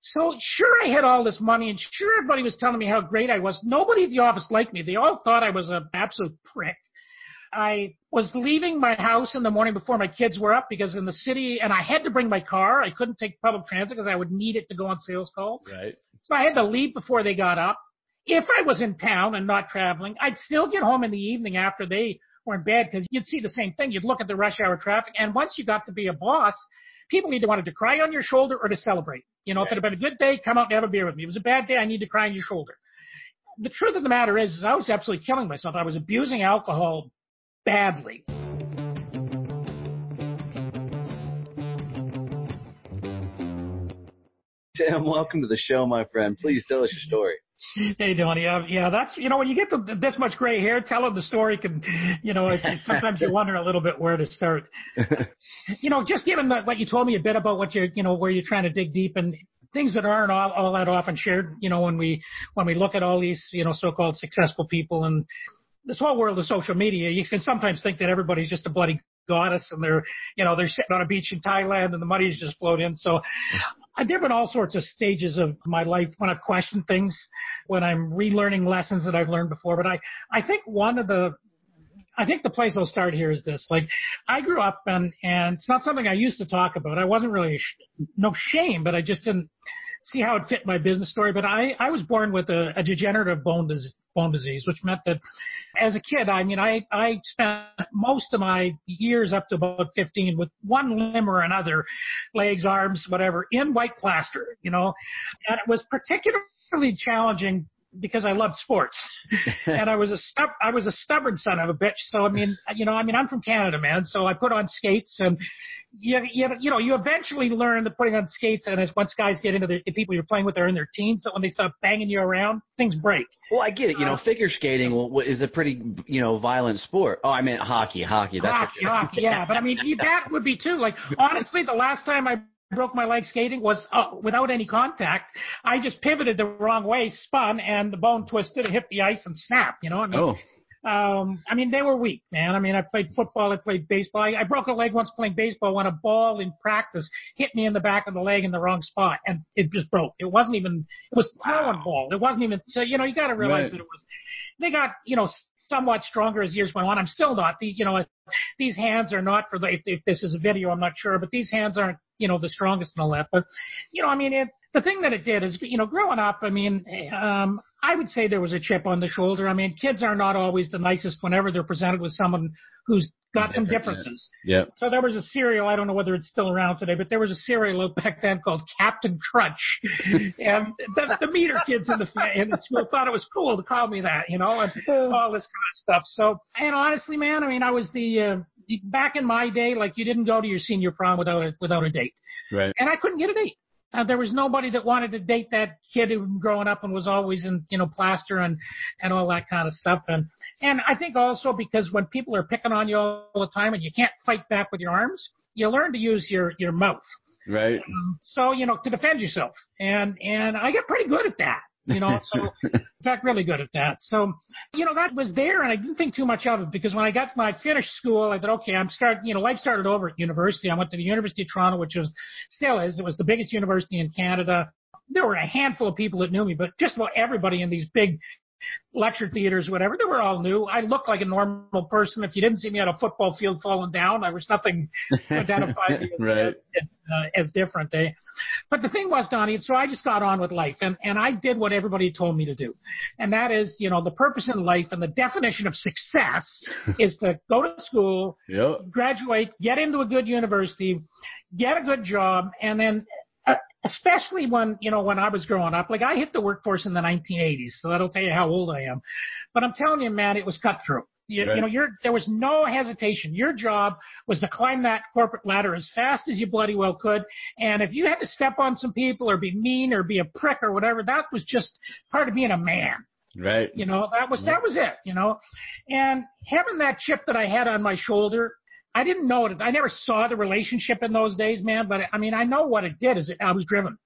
So sure, I had all this money, and sure, everybody was telling me how great I was. Nobody at the office liked me. They all thought I was an absolute prick. I was leaving my house in the morning before my kids were up because in the city, and I had to bring my car. I couldn't take public transit because I would need it to go on sales calls. Right. So I had to leave before they got up. If I was in town and not traveling, I'd still get home in the evening after they were in bed because you'd see the same thing. You'd look at the rush hour traffic, and once you got to be a boss, people either wanted to cry on your shoulder or to celebrate. You know, if it had been a good day, come out and have a beer with me. If it was a bad day, I need to cry on your shoulder. The truth of the matter is, is I was absolutely killing myself. I was abusing alcohol badly. Tim, welcome to the show, my friend. Please tell us your story. Hey, Donnie. Yeah, yeah, that's you know when you get to this much gray hair, telling the story can, you know, it, sometimes you wonder a little bit where to start. you know, just given the, what you told me a bit about what you're, you know, where you're trying to dig deep and things that aren't all, all that often shared. You know, when we when we look at all these, you know, so-called successful people and this whole world of social media, you can sometimes think that everybody's just a bloody goddess and they're, you know, they're sitting on a beach in Thailand and the money's just flowed in. So there have been all sorts of stages of my life when I've questioned things, when I'm relearning lessons that I've learned before. But I, I think one of the, I think the place I'll start here is this. Like, I grew up and, and it's not something I used to talk about. I wasn't really, sh- no shame, but I just didn't see how it fit my business story. But I, I was born with a, a degenerative bone disease bone disease, which meant that as a kid, I mean, I, I spent most of my years up to about 15 with one limb or another, legs, arms, whatever, in white plaster, you know, and it was particularly challenging because I loved sports, and I was a stub- I was a stubborn son of a bitch. So I mean, you know, I mean, I'm from Canada, man. So I put on skates, and you you, you know, you eventually learn that putting on skates, and as once guys get into the, the people you're playing with are in their teens, that when they start banging you around, things break. Well, I get it. You know, uh, figure skating is a pretty you know violent sport. Oh, I meant hockey. Hockey. That's hockey. Hockey. Yeah, but I mean, that would be too. Like honestly, the last time I broke my leg skating was uh, without any contact. I just pivoted the wrong way, spun, and the bone twisted and hit the ice and snapped. You know, I mean, oh. Um, I mean, they were weak, man. I mean, I played football, I played baseball. I, I broke a leg once playing baseball when a ball in practice hit me in the back of the leg in the wrong spot, and it just broke. It wasn't even. It was throwing wow. ball. It wasn't even. So you know, you got to realize right. that it was. They got you know somewhat stronger as years went on. I'm still not. The you know, these hands are not for the. If, if this is a video, I'm not sure, but these hands aren't you know, the strongest and all that. But, you know, I mean, it, the thing that it did is, you know, growing up, I mean, um, I would say there was a chip on the shoulder. I mean, kids are not always the nicest whenever they're presented with someone who's got some differences. Yeah. So there was a cereal, I don't know whether it's still around today, but there was a cereal back then called Captain Crunch. and the, the meter kids in the, in the school thought it was cool to call me that, you know, and all this kind of stuff. So, and honestly, man, I mean, I was the, uh, back in my day, like you didn't go to your senior prom without a, without a date. Right. And I couldn't get a date. Uh, there was nobody that wanted to date that kid who growing up and was always in, you know, plaster and, and all that kind of stuff. And, and I think also because when people are picking on you all the time and you can't fight back with your arms, you learn to use your, your mouth. Right. Um, so, you know, to defend yourself. And, and I get pretty good at that you know, so in fact, really good at that. So, you know, that was there and I didn't think too much of it because when I got my finished school, I thought, okay, I'm start, you know, life started over at university. I went to the University of Toronto, which was still is, it was the biggest university in Canada. There were a handful of people that knew me, but just about everybody in these big lecture theaters, whatever. They were all new. I looked like a normal person. If you didn't see me on a football field falling down, I was nothing to identify me as, right. as, uh, as different. Eh? But the thing was, Donnie, so I just got on with life and, and I did what everybody told me to do. And that is, you know, the purpose in life and the definition of success is to go to school, yep. graduate, get into a good university, get a good job, and then especially when you know when I was growing up. Like I hit the workforce in the 1980s, so that'll tell you how old I am. But I'm telling you, man, it was cutthroat. You, Right. you know, your there was no hesitation. Your job was to climb that corporate ladder as fast as you bloody well could. And if you had to step on some people or be mean or be a prick or whatever, that was just part of being a man. Right. You know, that was that was it. You know, and having that chip that I had on my shoulder, I didn't know it. I never saw the relationship in those days, man. But I mean, I know what it did. Is it, I was driven.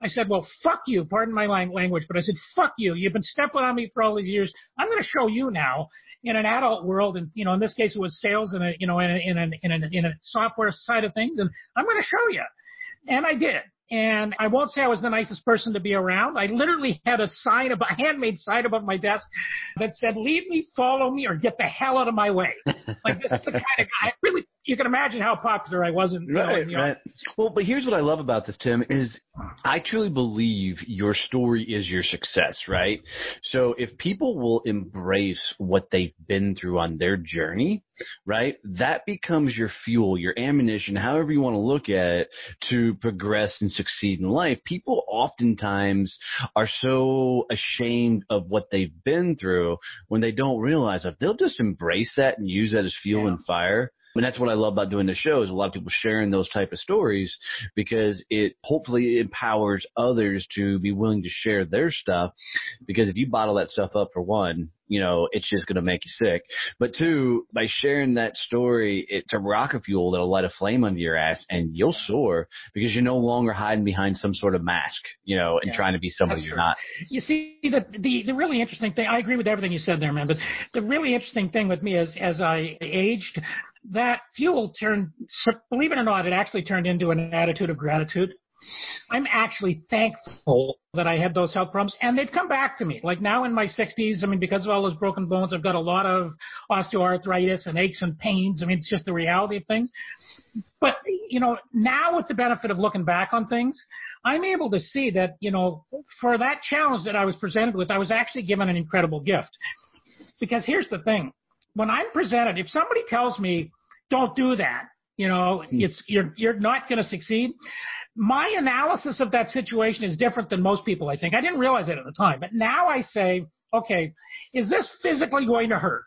I said, well, fuck you. Pardon my language, but I said, fuck you. You've been stepping on me for all these years. I'm going to show you now in an adult world. And, you know, in this case, it was sales and a, you know, in a, in a, in a, in a software side of things. And I'm going to show you. And I did. And I won't say I was the nicest person to be around. I literally had a sign, above, a handmade sign above my desk that said, leave me, follow me, or get the hell out of my way. Like this is the kind of guy, really, you can imagine how popular I was in, Right, in right. Well, but here's what I love about this, Tim, is I truly believe your story is your success, right? So if people will embrace what they've been through on their journey, right, that becomes your fuel, your ammunition, however you want to look at it, to progress and succeed in life. People oftentimes are so ashamed of what they've been through when they don't realize if they'll just embrace that and use that as fuel Yeah. and fire. And that's what I love about doing the show is a lot of people sharing those type of stories because it hopefully empowers others to be willing to share their stuff. Because if you bottle that stuff up for one, you know, it's just going to make you sick. But two, by sharing that story, it's a rocket fuel that'll light a flame under your ass and you'll soar because you're no longer hiding behind some sort of mask, you know, and Yeah. trying to be somebody you're not. You see, the, the the really interesting thing. I agree with everything you said there, man. But the really interesting thing with me is, as I aged, that fuel turned. Believe it or not, it actually turned into an attitude of gratitude. I'm actually thankful that I had those health problems, and they've come back to me. Like now in my 60s, I mean, because of all those broken bones, I've got a lot of osteoarthritis and aches and pains. I mean, it's just the reality of things. But you know, now with the benefit of looking back on things, I'm able to see that you know, for that challenge that I was presented with, I was actually given an incredible gift. Because here's the thing: when I'm presented, if somebody tells me, "Don't do that," you know, hmm. it's you're you're not going to succeed. My analysis of that situation is different than most people. I think I didn't realize it at the time, but now I say, okay, is this physically going to hurt?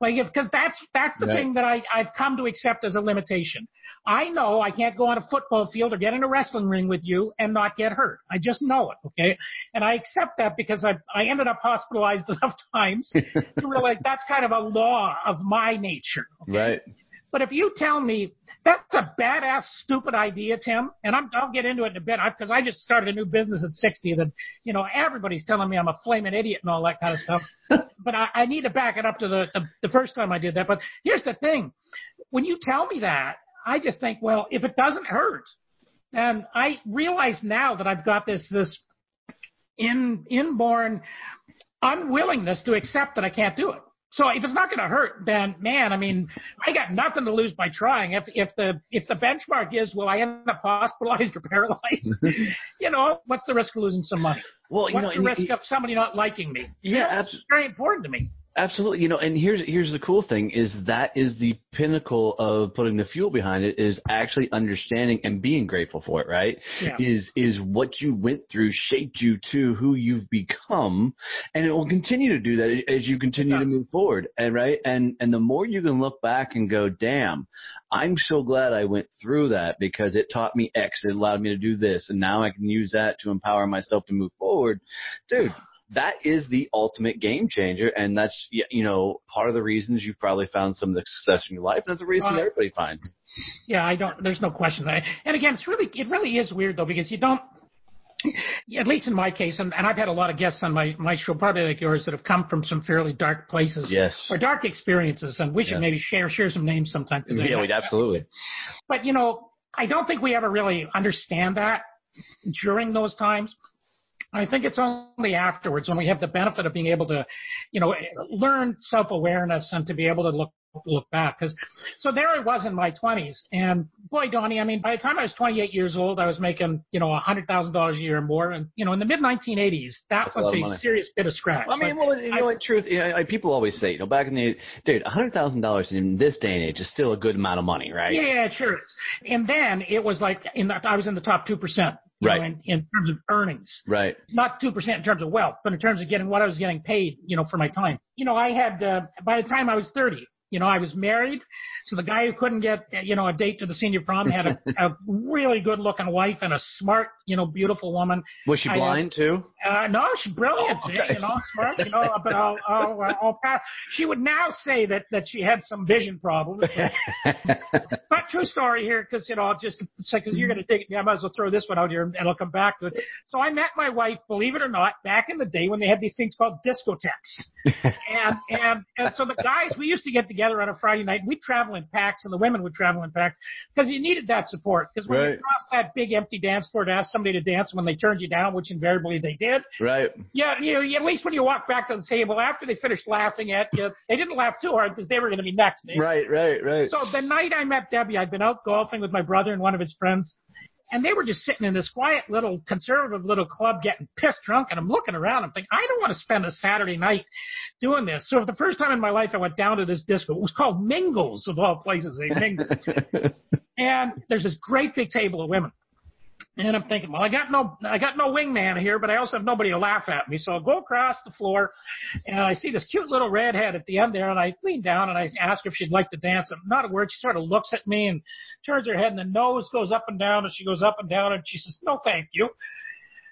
Like, if because that's that's the Right. thing that I I've come to accept as a limitation. I know I can't go on a football field or get in a wrestling ring with you and not get hurt. I just know it, okay? And I accept that because I I ended up hospitalized enough times to realize that's kind of a law of my nature. Right. But if you tell me that's a badass, stupid idea, Tim, and I'm, I'll get into it in a bit because I just started a new business at 60 that, you know, everybody's telling me I'm a flaming idiot and all that kind of stuff. but I, I need to back it up to the, the, the first time I did that. But here's the thing. When you tell me that, I just think, well, if it doesn't hurt, and I realize now that I've got this, this in, inborn unwillingness to accept that I can't do it. So if it's not going to hurt, then man, I mean, I got nothing to lose by trying. If if the if the benchmark is, will I end up hospitalized or paralyzed? you know, what's the risk of losing some money? Well, you What's know, the risk of somebody not liking me? Yeah, That's very important to me. Absolutely. You know, and here's here's the cool thing is that is the pinnacle of putting the fuel behind it is actually understanding and being grateful for it, right? Yeah. Is is what you went through shaped you to who you've become and it will continue to do that as you continue to move forward. And right? And and the more you can look back and go, "Damn, I'm so glad I went through that because it taught me X, it allowed me to do this, and now I can use that to empower myself to move forward." Dude, that is the ultimate game changer, and that's you know part of the reasons you've probably found some of the success in your life, and that's the reason Uh, everybody finds. Yeah, I don't. There's no question. I, and again, it's really it really is weird though because you don't. At least in my case, and, and I've had a lot of guests on my, my show, probably like yours, that have come from some fairly dark places Yes. or dark experiences, and we should Yeah. maybe share share some names sometime. Yeah, we'd absolutely. But you know, I don't think we ever really understand that during those times. I think it's only afterwards when we have the benefit of being able to, you know, learn self-awareness and to be able to look look back. Because so there I was in my 20s, and boy, Donnie, I mean, by the time I was 28 years old, I was making you know a hundred thousand dollars a year or more, and you know, in the mid 1980s, that That's was of a, serious bit of scratch. I mean, well, you know, in truth, you know, like people always say, you know, back in the dude, a hundred thousand dollars in this day and age is still a good amount of money, right? Yeah, it sure is. And then it was like in the, I was in the top two percent right. know, in, in terms of earnings. Right. Not 2% in terms of wealth, but in terms of getting what I was getting paid, you know, for my time. You know, I had, uh, by the time I was 30, you know, I was married. So the guy who couldn't get, you know, a date to the senior prom had a, a really good looking wife and a smart, you know, beautiful woman. Was she blind had, too? Uh, no, she's brilliant. Oh, okay. You know, smart. You know, but I'll, I'll, uh, I'll pass. She would now say that that she had some vision problems. But, but true story here, because you know, I'll just because you're going to take it. I might as well throw this one out here, and I'll come back to it. So I met my wife, believe it or not, back in the day when they had these things called discotheques, and and and so the guys we used to get together on a Friday night. We'd travel in packs, and the women would travel in packs because you needed that support. Because when Right. you crossed that big empty dance floor to ask somebody to dance, when they turned you down, which invariably they did, Right. yeah, you know, at least when you walk back to the table after they finished laughing at you, they didn't laugh too hard because they were going to be next. Right. Right. Right. So the night I met Debbie, I'd been out golfing with my brother and one of his friends, and they were just sitting in this quiet little conservative little club getting pissed drunk. And I'm looking around, I'm thinking, I don't want to spend a Saturday night doing this. So for the first time in my life, I went down to this disco. It was called Mingles of all places, a Mingles. and there's this great big table of women. And I'm thinking, well, I got no, I got no wingman here, but I also have nobody to laugh at me. So I go across the floor, and I see this cute little redhead at the end there, and I lean down and I ask her if she'd like to dance. And not a word. She sort of looks at me and turns her head, and the nose goes up and down, and she goes up and down, and she says, "No, thank you."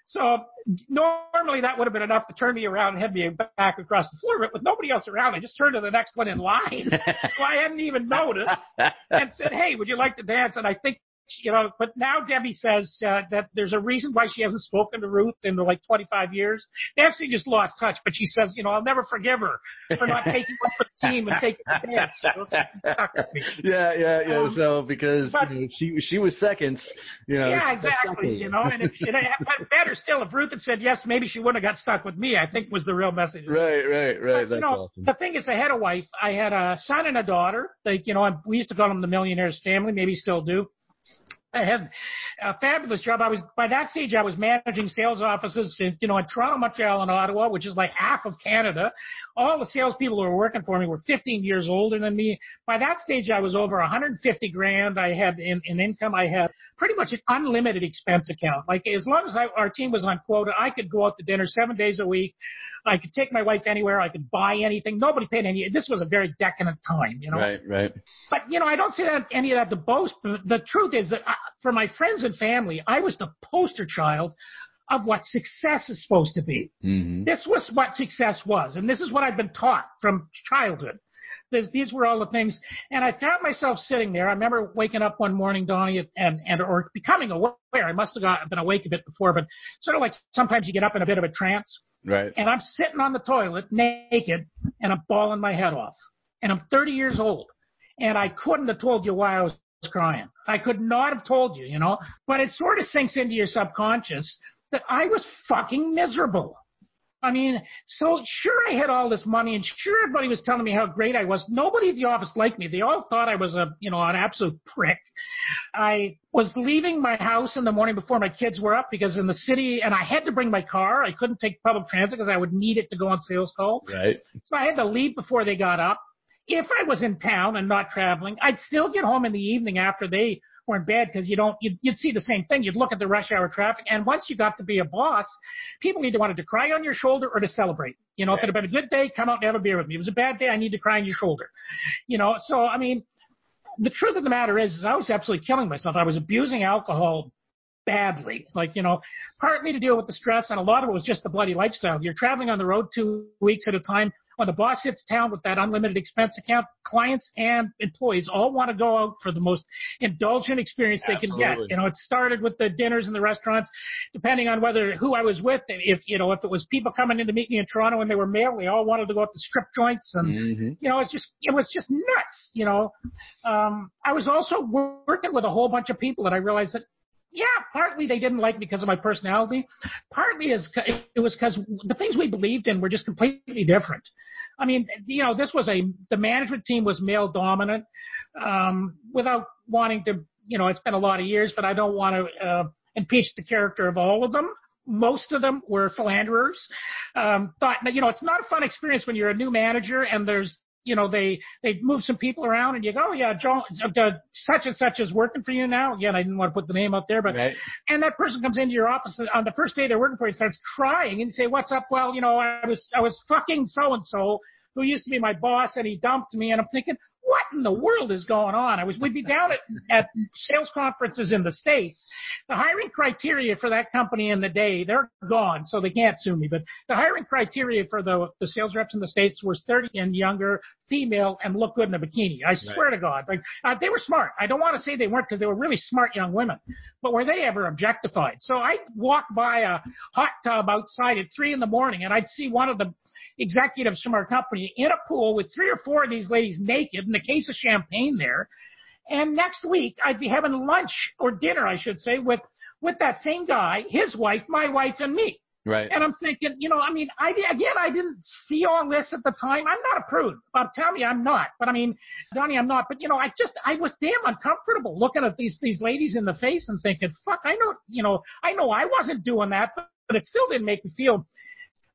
So normally that would have been enough to turn me around and head me back across the floor, but with nobody else around, I just turned to the next one in line, who I hadn't even noticed, and said, "Hey, would you like to dance?" And I think you know, but now Debbie says uh, that there's a reason why she hasn't spoken to Ruth in like 25 years. They actually just lost touch, but she says, you know, I'll never forgive her for not taking one for the team and taking the dance. So it's stuck with me. Yeah, yeah, yeah. Um, so because but- you know, she she was seconds, you know. Yeah, she got stuck exactly. You know, and if, and I- but better still, if Ruth had said yes, maybe she wouldn't have got stuck with me. I think was the real message. Right, right, right. But, That's you know, awesome. the thing is, I had a wife. I had a son and a daughter. Like, you know, we used to call them the millionaires family. Maybe still do. I had a fabulous job. I was by that stage I was managing sales offices, in, you know, in Toronto, Montreal, and Ottawa, which is like half of Canada. All the salespeople who were working for me were 15 years older than me. By that stage, I was over 150 grand. I had in, in income. I had pretty much an unlimited expense account. Like as long as I, our team was on quota, I could go out to dinner seven days a week. I could take my wife anywhere. I could buy anything. Nobody paid any. This was a very decadent time, you know. Right, right. But you know, I don't say that any of that to boast. But the truth is that I, for my friends and family, I was the poster child of what success is supposed to be. hmm This was what success was, and this is what I've been taught from childhood. This, these were all the things, and I found myself sitting there. I remember waking up one morning, Donnie, and and or becoming aware. I must have got, been awake a bit before, but sort of like sometimes you get up in a bit of a trance Right. and I'm sitting on the toilet naked and I'm bawling my head off. And I'm 30 years old. And I couldn't have told you why I was crying. I could not have told you, you know, but it sort of sinks into your subconscious that I was fucking miserable. I mean, so sure I had all this money and sure everybody was telling me how great I was. Nobody at the office liked me. They all thought I was a, you know, an absolute prick. I was leaving my house in the morning before my kids were up because in the city, and I had to bring my car. I couldn't take public transit because I would need it to go on sales calls. Right. So I had to leave before they got up. If I was in town and not traveling, I'd still get home in the evening after they were in bed because you don't, you'd, you'd see the same thing. You'd look at the rush hour traffic. And once you got to be a boss, people either wanted to cry on your shoulder or to celebrate. You know, if it had been a good day, come out and have a beer with me. If it was a bad day, I need to cry on your shoulder. You know, so I mean, the truth of the matter is, is I was absolutely killing myself. I was abusing alcohol badly, like, you know, partly to deal with the stress, and a lot of it was just the bloody lifestyle. You're traveling on the road two weeks at a time. When the boss hits town with that unlimited expense account, clients and employees all want to go out for the most indulgent experience they can get. You know, it started with the dinners in the restaurants, depending on whether who I was with. If you know, if it was people coming in to meet me in Toronto and they were male, they all wanted to go out to strip joints and hmm you know, it's just it was just nuts. You know, um, I was also working with a whole bunch of people that I realized that. Yeah, partly they didn't like me because of my personality. Partly is it was because the things we believed in were just completely different. I mean, you know, this was a the management team was male dominant. Um, without wanting to, you know, it's been a lot of years, but I don't want to uh, impeach the character of all of them. Most of them were philanderers. Um, thought, you know, it's not a fun experience when you're a new manager and there's you know, they they move some people around, and you go, oh, yeah, Joe, uh, such and such is working for you now. Again, I didn't want to put the name out there, but right. and that person comes into your office on the first day they're working for you, starts crying, and you say, what's up? Well, you know, I was I was fucking so and so who used to be my boss, and he dumped me, and I'm thinking, what in the world is going on? I was, we'd be down at, at sales conferences in the States. The hiring criteria for that company in the day, they're gone, so they can't sue me, but the hiring criteria for the, the sales reps in the States was 30 and younger, female, and look good in a bikini. I swear right. to God. Like, uh, they were smart. I don't want to say they weren't because they were really smart young women, but were they ever objectified? So I walked by a hot tub outside at three in the morning and I'd see one of the executives from our company in a pool with three or four of these ladies naked and a case of champagne there. And next week I'd be having lunch or dinner, I should say, with, with that same guy, his wife, my wife, and me. Right. And I'm thinking, you know, I mean, I again, I didn't see all this at the time. I'm not a prude. Bob, tell me I'm not. But I mean, Donnie, I'm not. But you know, I just, I was damn uncomfortable looking at these these ladies in the face and thinking, fuck, I know, you know, I know I wasn't doing that, but, but it still didn't make me feel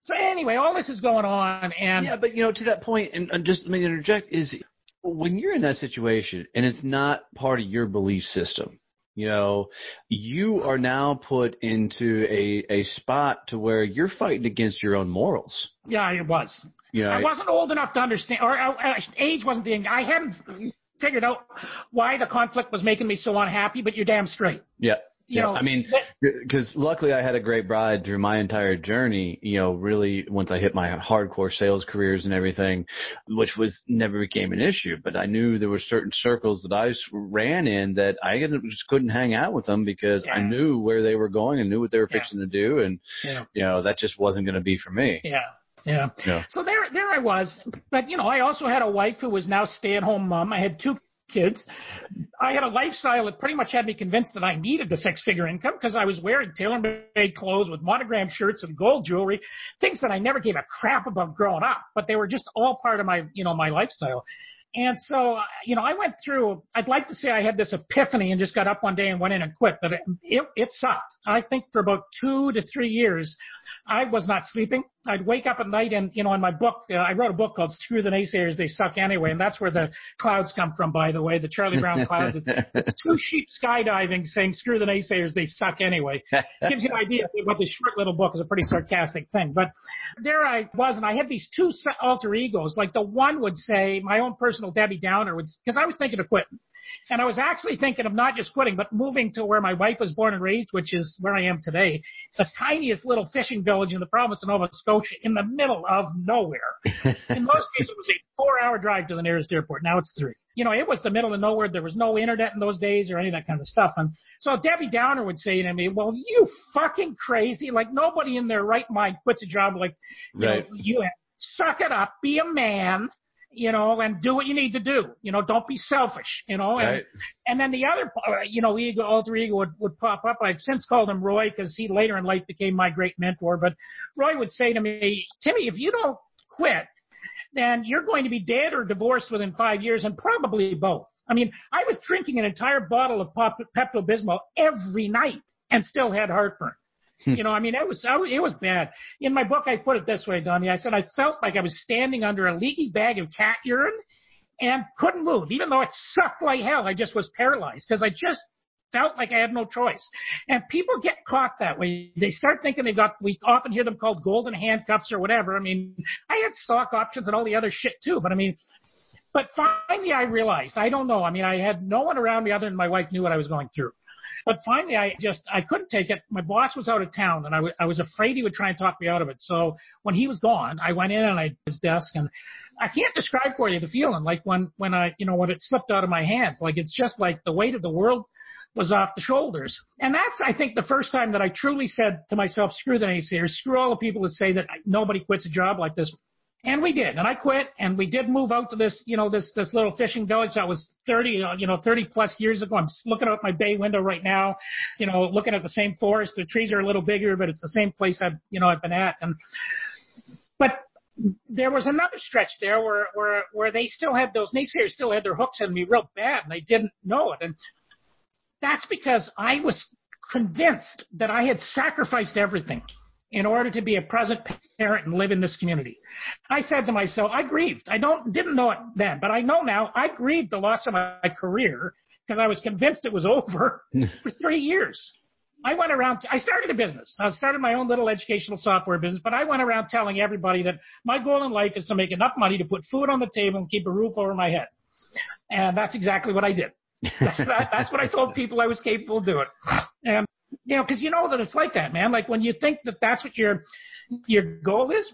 so anyway, all this is going on, and yeah, but you know, to that point, and, and just let me interject is when you're in that situation and it's not part of your belief system, you know, you are now put into a a spot to where you're fighting against your own morals. Yeah, it was. You know, I wasn't old enough to understand, or uh, age wasn't the. I hadn't figured out why the conflict was making me so unhappy. But you're damn straight. Yeah yeah, know, I mean, because luckily I had a great bride through my entire journey. You know, really once I hit my hardcore sales careers and everything, which was never became an issue. But I knew there were certain circles that I ran in that I just couldn't hang out with them because yeah. I knew where they were going and knew what they were yeah. fixing to do, and you know that just wasn't going to be for me. Yeah. Yeah. yeah. So there, there I was. But you know, I also had a wife who was now stay-at-home mom. I had two kids. I had a lifestyle that pretty much had me convinced that I needed the six figure income because I was wearing tailor made clothes with monogram shirts and gold jewelry, things that I never gave a crap about growing up, but they were just all part of my, you know, my lifestyle. And so, you know, I went through, I'd like to say I had this epiphany and just got up one day and went in and quit, but it, it, it sucked. I think for about two to three years, I was not sleeping. I'd wake up at night and, you know, in my book, uh, I wrote a book called Screw the Naysayers, They Suck Anyway. And that's where the clouds come from, by the way, the Charlie Brown clouds. It's, it's two sheep skydiving saying, screw the naysayers, they suck anyway. Gives you an idea what this short little book is a pretty sarcastic thing. But there I was, and I had these two alter egos. Like the one would say, my own personal Debbie Downer would, because I was thinking of quitting. And I was actually thinking of not just quitting, but moving to where my wife was born and raised, which is where I am today, the tiniest little fishing village in the province of Nova Scotia in the middle of nowhere. in most cases, it was a four hour drive to the nearest airport. Now it's three. You know, it was the middle of nowhere. There was no internet in those days or any of that kind of stuff. And so Debbie Downer would say to me, well, you fucking crazy. Like nobody in their right mind quits a job like, you right. know, you have. Suck it up, be a man, you know, and do what you need to do. You know, don't be selfish, you know. And, right. and then the other, uh, you know, ego, alter ego would, would pop up. I've since called him Roy because he later in life became my great mentor. But Roy would say to me, Timmy, if you don't quit, then you're going to be dead or divorced within five years and probably both. I mean, I was drinking an entire bottle of Pepto Bismol every night and still had heartburn. Hmm. you know, I mean, it was it was bad. In my book, I put it this way, Donnie. I said I felt like I was standing under a leaky bag of cat urine and couldn't move, even though it sucked like hell. I just was paralyzed because I just felt like I had no choice. And people get caught that way. They start thinking they've got, we often hear them called golden handcuffs or whatever. I mean, I had stock options and all the other shit too, but I mean, but finally I realized, I don't know. I mean, I had no one around me other than my wife knew what I was going through. But finally, I just I couldn't take it. My boss was out of town, and I, w- I was afraid he would try and talk me out of it. So when he was gone, I went in and I his desk, and I can't describe for you the feeling like when when I you know when it slipped out of my hands. Like it's just like the weight of the world was off the shoulders. And that's, I think, the first time that I truly said to myself, screw the naysayers, screw all the people that say that nobody quits a job like this. And we did, and I quit, and we did move out to this, you know, this this little fishing village that was 30, uh, you know, 30 plus years ago. I'm looking out my bay window right now, you know, looking at the same forest. The trees are a little bigger, but it's the same place I've, you know, I've been at. And but there was another stretch there where where where they still had those naysayers still had their hooks in me real bad, and they didn't know it. And that's because I was convinced that I had sacrificed everything in order to be a present parent and live in this community. I said to myself, I grieved. I don't didn't know it then, but I know now. I grieved the loss of my career because I was convinced it was over for three years. I went around. I started a business. I started my own little educational software business, but I went around telling everybody that my goal in life is to make enough money to put food on the table and keep a roof over my head. And that's exactly what I did. that, that's what I told people I was capable of doing. And you know, because you know that it's like that, man. Like when you think that that's what your your goal is,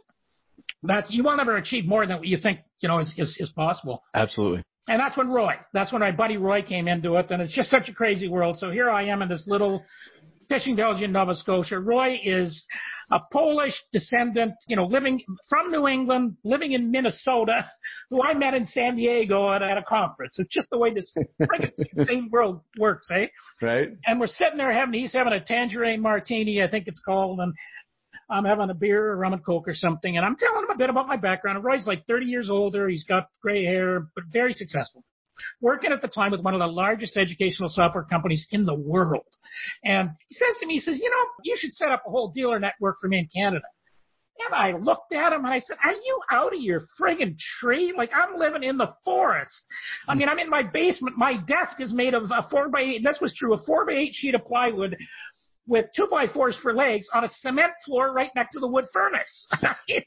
that's you will never achieve more than what you think you know is is, is possible. Absolutely. And that's when Roy, that's when my buddy Roy came into it, and it's just such a crazy world. So here I am in this little fishing village in Nova Scotia. Roy is a Polish descendant, you know, living from New England, living in Minnesota, who I met in San Diego at, at a conference. It's just the way this same world works, eh? Right. And we're sitting there having, he's having a tangerine martini, I think it's called, and I'm having a beer, a rum and coke or something, and I'm telling him a bit about my background. And Roy's like 30 years older. He's got gray hair, but very successful working at the time with one of the largest educational software companies in the world. And he says to me, he says, you know, you should set up a whole dealer network for me in Canada. And I looked at him and I said, Are you out of your friggin' tree? Like I'm living in the forest. I mean, I'm in my basement. My desk is made of a four by eight. This was true, a four by eight sheet of plywood with two by fours for legs on a cement floor right next to the wood furnace. I said,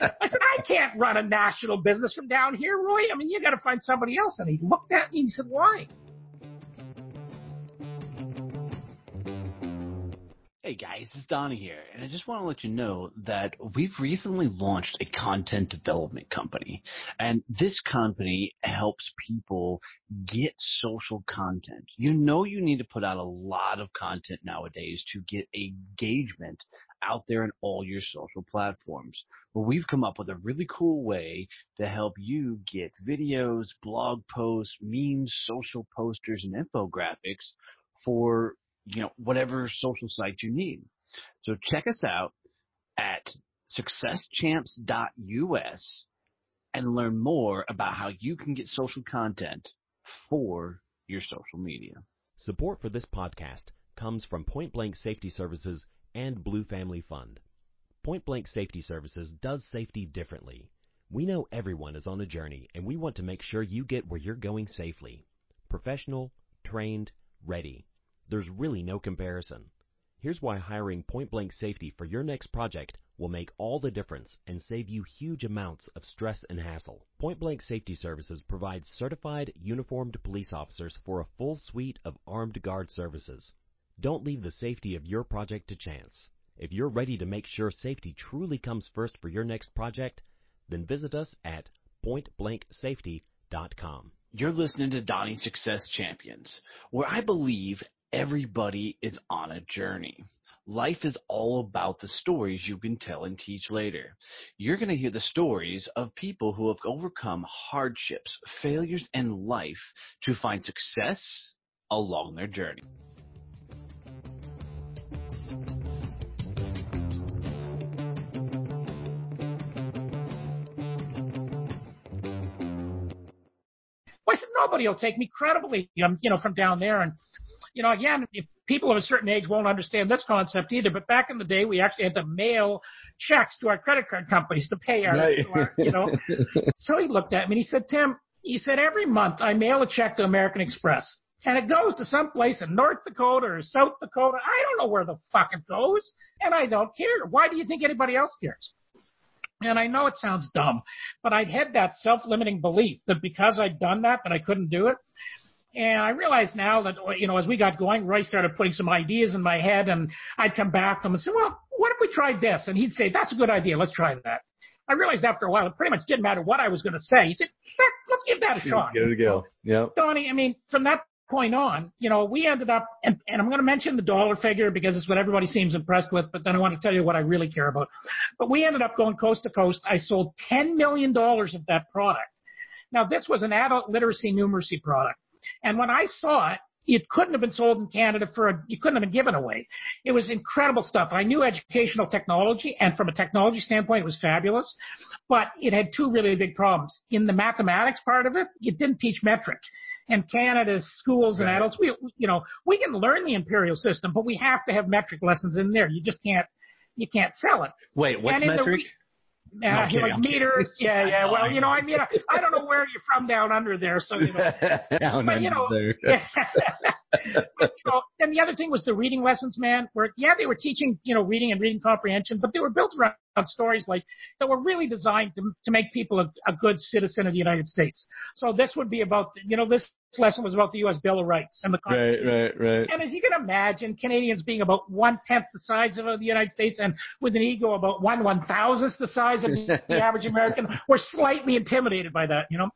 I can't run a national business from down here, Roy. I mean, you got to find somebody else. And he looked at me and he said, Why? Hey guys, it's Donnie here, and I just want to let you know that we've recently launched a content development company. And this company helps people get social content. You know you need to put out a lot of content nowadays to get engagement out there in all your social platforms. But we've come up with a really cool way to help you get videos, blog posts, memes, social posters, and infographics for you know, whatever social site you need. So check us out at successchamps.us and learn more about how you can get social content for your social media. Support for this podcast comes from Point Blank Safety Services and Blue Family Fund. Point Blank Safety Services does safety differently. We know everyone is on a journey and we want to make sure you get where you're going safely. Professional, trained, ready. There's really no comparison. Here's why hiring Point Blank Safety for your next project will make all the difference and save you huge amounts of stress and hassle. Point Blank Safety Services provides certified uniformed police officers for a full suite of armed guard services. Don't leave the safety of your project to chance. If you're ready to make sure safety truly comes first for your next project, then visit us at pointblanksafety.com. You're listening to Donnie Success Champions, where I believe everybody is on a journey. Life is all about the stories you can tell and teach later. You're going to hear the stories of people who have overcome hardships, failures and life to find success along their journey. Well, I said, nobody will take me credibly, um, you know, from down there. And you know, again, people of a certain age won't understand this concept either, but back in the day, we actually had to mail checks to our credit card companies to pay our, right. our you know. so he looked at me and he said, Tim, he said, every month I mail a check to American Express. And it goes to some place in North Dakota or South Dakota. I don't know where the fuck it goes. And I don't care. Why do you think anybody else cares? And I know it sounds dumb, but I'd had that self-limiting belief that because I'd done that, that I couldn't do it. And I realize now that, oh, you know, as we got going, Roy started putting some ideas in my head and I'd come back to him and say, well, what if we tried this? And he'd say, that's a good idea. Let's try that. I realized after a while, it pretty much didn't matter what I was going to say. He said, let's give that a shot. Give it a go. Yeah. Donnie, I mean, from that point on, you know, we ended up, and, and I'm going to mention the dollar figure because it's what everybody seems impressed with, but then I want to tell you what I really care about. But we ended up going coast to coast. I sold $10 million of that product. Now, this was an adult literacy numeracy product. And when I saw it, it couldn't have been sold in Canada for a, you couldn't have been given away. It was incredible stuff. I knew educational technology and from a technology standpoint, it was fabulous, but it had two really big problems. In the mathematics part of it, it didn't teach metric. And Canada's schools and adults, we, you know, we can learn the imperial system, but we have to have metric lessons in there. You just can't, you can't sell it. Wait, what's metric? The, uh, no, like meters, yeah, yeah. Well, you know, I mean, I don't know where you're from down under there, so you know. down but, you know, under. but, you know, and the other thing was the reading lessons, man. Where yeah, they were teaching you know reading and reading comprehension, but they were built around stories like that were really designed to to make people a, a good citizen of the United States. So this would be about you know this lesson was about the U.S. Bill of Rights and the Constitution. Right, right, right. And as you can imagine, Canadians being about one tenth the size of the United States and with an ego about one one thousandth the size of the, the average American, were slightly intimidated by that, you know.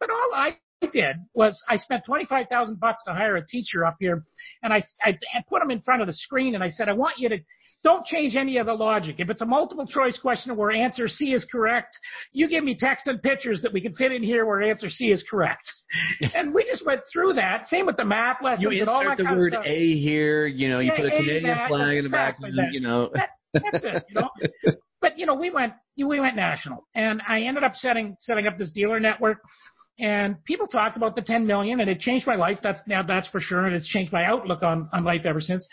But all I did was I spent twenty five thousand bucks to hire a teacher up here, and I, I I put him in front of the screen and I said, I want you to don't change any of the logic. If it's a multiple choice question where answer C is correct, you give me text and pictures that we can fit in here where answer C is correct. and we just went through that. Same with the math lessons you that the word. A here, you know, you yeah, put a Canadian that, flag in the back, exactly you know. That's, that's it, you know. but you know, we went we went national, and I ended up setting setting up this dealer network. And people talked about the 10 million, and it changed my life. That's now that's for sure, and it's changed my outlook on on life ever since.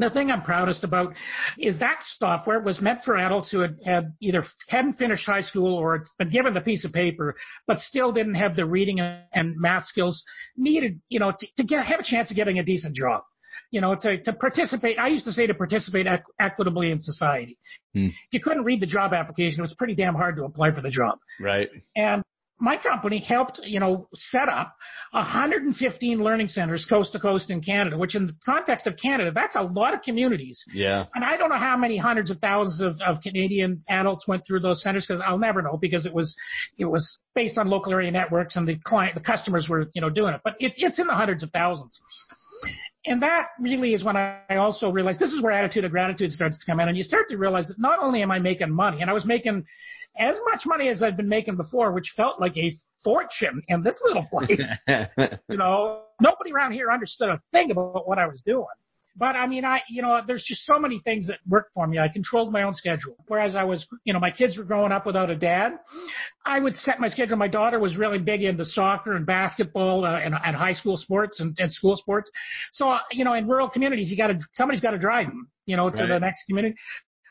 The thing I'm proudest about is that software was meant for adults who had, had either hadn't finished high school or had been given the piece of paper, but still didn't have the reading and math skills needed, you know, to, to get have a chance of getting a decent job you know, to, to participate. I used to say to participate equ- equitably in society. Hmm. If you couldn't read the job application, it was pretty damn hard to apply for the job. Right. And my company helped, you know, set up 115 learning centers coast to coast in Canada, which in the context of Canada, that's a lot of communities. Yeah. And I don't know how many hundreds of thousands of, of Canadian adults went through those centers because I'll never know because it was, it was based on local area networks and the client, the customers were, you know, doing it, but it, it's in the hundreds of thousands and that really is when I also realized this is where attitude of gratitude starts to come in, and you start to realize that not only am I making money, and I was making as much money as I'd been making before, which felt like a fortune in this little place. you know, nobody around here understood a thing about what I was doing. But I mean, I, you know, there's just so many things that worked for me. I controlled my own schedule. Whereas I was, you know, my kids were growing up without a dad. I would set my schedule. My daughter was really big into soccer and basketball uh, and, and high school sports and, and school sports. So, uh, you know, in rural communities, you got to, somebody's got to drive them, you know, to Right. the next community.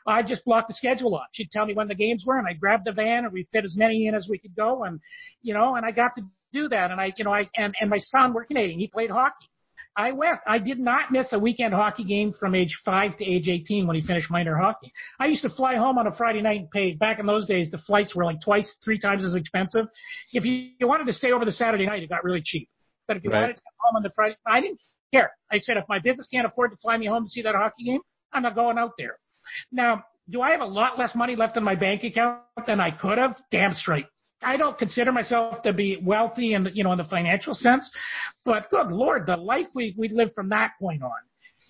I just blocked the schedule off. She'd tell me when the games were, and I'd grab the van, and we'd fit as many in as we could go, and you know, and I got to do that. And I, you know, I and and my son, we're Canadian. He played hockey. I went. I did not miss a weekend hockey game from age five to age 18 when he finished minor hockey. I used to fly home on a Friday night and pay. Back in those days, the flights were like twice, three times as expensive. If you, you wanted to stay over the Saturday night, it got really cheap. But if you Right. wanted to come home on the Friday, I didn't care. I said, if my business can't afford to fly me home to see that hockey game, I'm not going out there. Now, do I have a lot less money left in my bank account than I could have? Damn straight. I don't consider myself to be wealthy in you know in the financial sense, but good lord, the life we we live from that point on,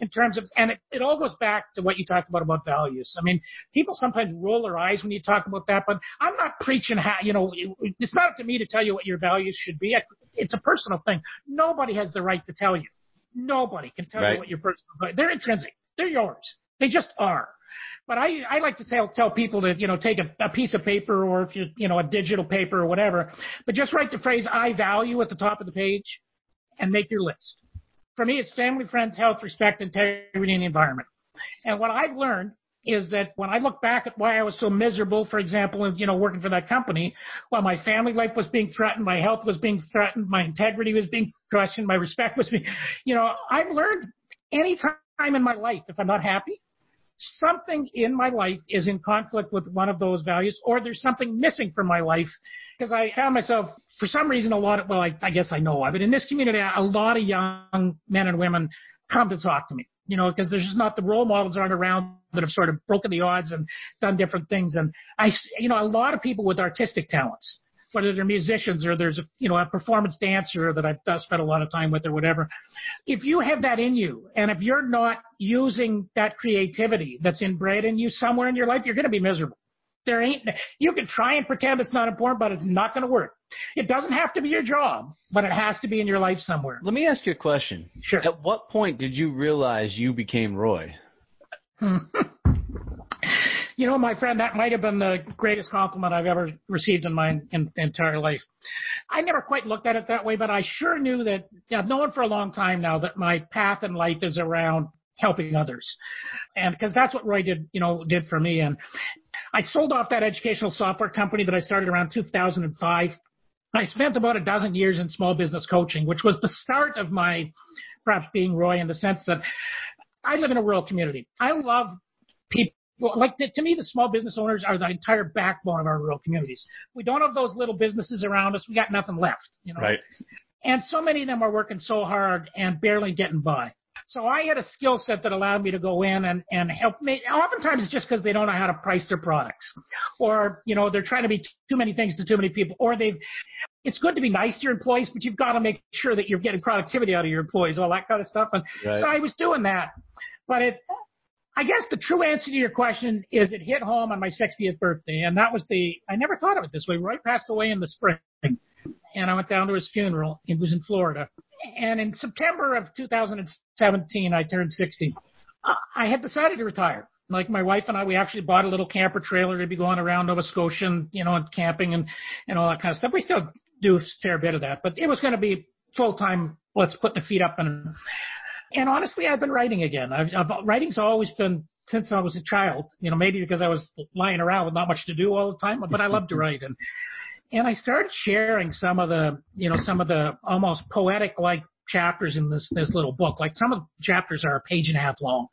in terms of and it, it all goes back to what you talked about about values. I mean, people sometimes roll their eyes when you talk about that, but I'm not preaching how you know it, it's not up to me to tell you what your values should be. It's a personal thing. Nobody has the right to tell you. Nobody can tell Right. you what your personal values. They're intrinsic. They're yours. They just are. But I, I like to tell, tell people to, you know, take a, a piece of paper or if you, you know, a digital paper or whatever, but just write the phrase I value at the top of the page and make your list. For me, it's family, friends, health, respect, integrity, and the environment. And what I've learned is that when I look back at why I was so miserable, for example, in, you know, working for that company, while my family life was being threatened, my health was being threatened, my integrity was being questioned, my respect was being, you know, I've learned any time in my life, if I'm not happy, something in my life is in conflict with one of those values, or there's something missing from my life. Because I found myself, for some reason, a lot of, well, I, I guess I know it. In this community, a lot of young men and women come to talk to me, you know, because there's just not the role models aren't around that have sort of broken the odds and done different things. And I, you know, a lot of people with artistic talents, whether they're musicians or there's a, you know, a performance dancer that I've spent a lot of time with or whatever. If you have that in you, and if you're not using that creativity that's inbred in you somewhere in your life, you're going to be miserable. There ain't, you can try and pretend it's not important, but it's not going to work. It doesn't have to be your job, but it has to be in your life somewhere. Let me ask you a question. Sure. At what point did you realize you became Roy? You know, my friend, that might have been the greatest compliment I've ever received in my in, entire life. I never quite looked at it that way, but I sure knew that I've known for a long time now that my path in life is around helping others. And because that's what Roy did, you know, did for me. And I sold off that educational software company that I started around 2005. I spent about a dozen years in small business coaching, which was the start of my perhaps being Roy in the sense that I live in a rural community. I love people. Like to me, the small business owners are the entire backbone of our rural communities. We don't have those little businesses around us. We got nothing left, you know. Right. And so many of them are working so hard and barely getting by. So I had a skill set that allowed me to go in and, and help me. Oftentimes it's just because they don't know how to price their products or, you know, they're trying to be too many things to too many people or they've, it's good to be nice to your employees, but you've got to make sure that you're getting productivity out of your employees, all that kind of stuff. And right. so I was doing that, but it, I guess the true answer to your question is it hit home on my 60th birthday. And that was the, I never thought of it this way. Roy passed away in the spring and I went down to his funeral. It was in Florida. And in September of 2017, I turned 60. Uh, I had decided to retire. Like my wife and I, we actually bought a little camper trailer to be going around Nova Scotia and, you know, and camping and, and all that kind of stuff. We still do a fair bit of that, but it was going to be full time. Let's put the feet up and, and honestly, I've been writing again. I've, I've writing's always been since I was a child, you know, maybe because I was lying around with not much to do all the time, but I love to write. And and I started sharing some of the, you know, some of the almost poetic like chapters in this this little book. Like some of the chapters are a page and a half long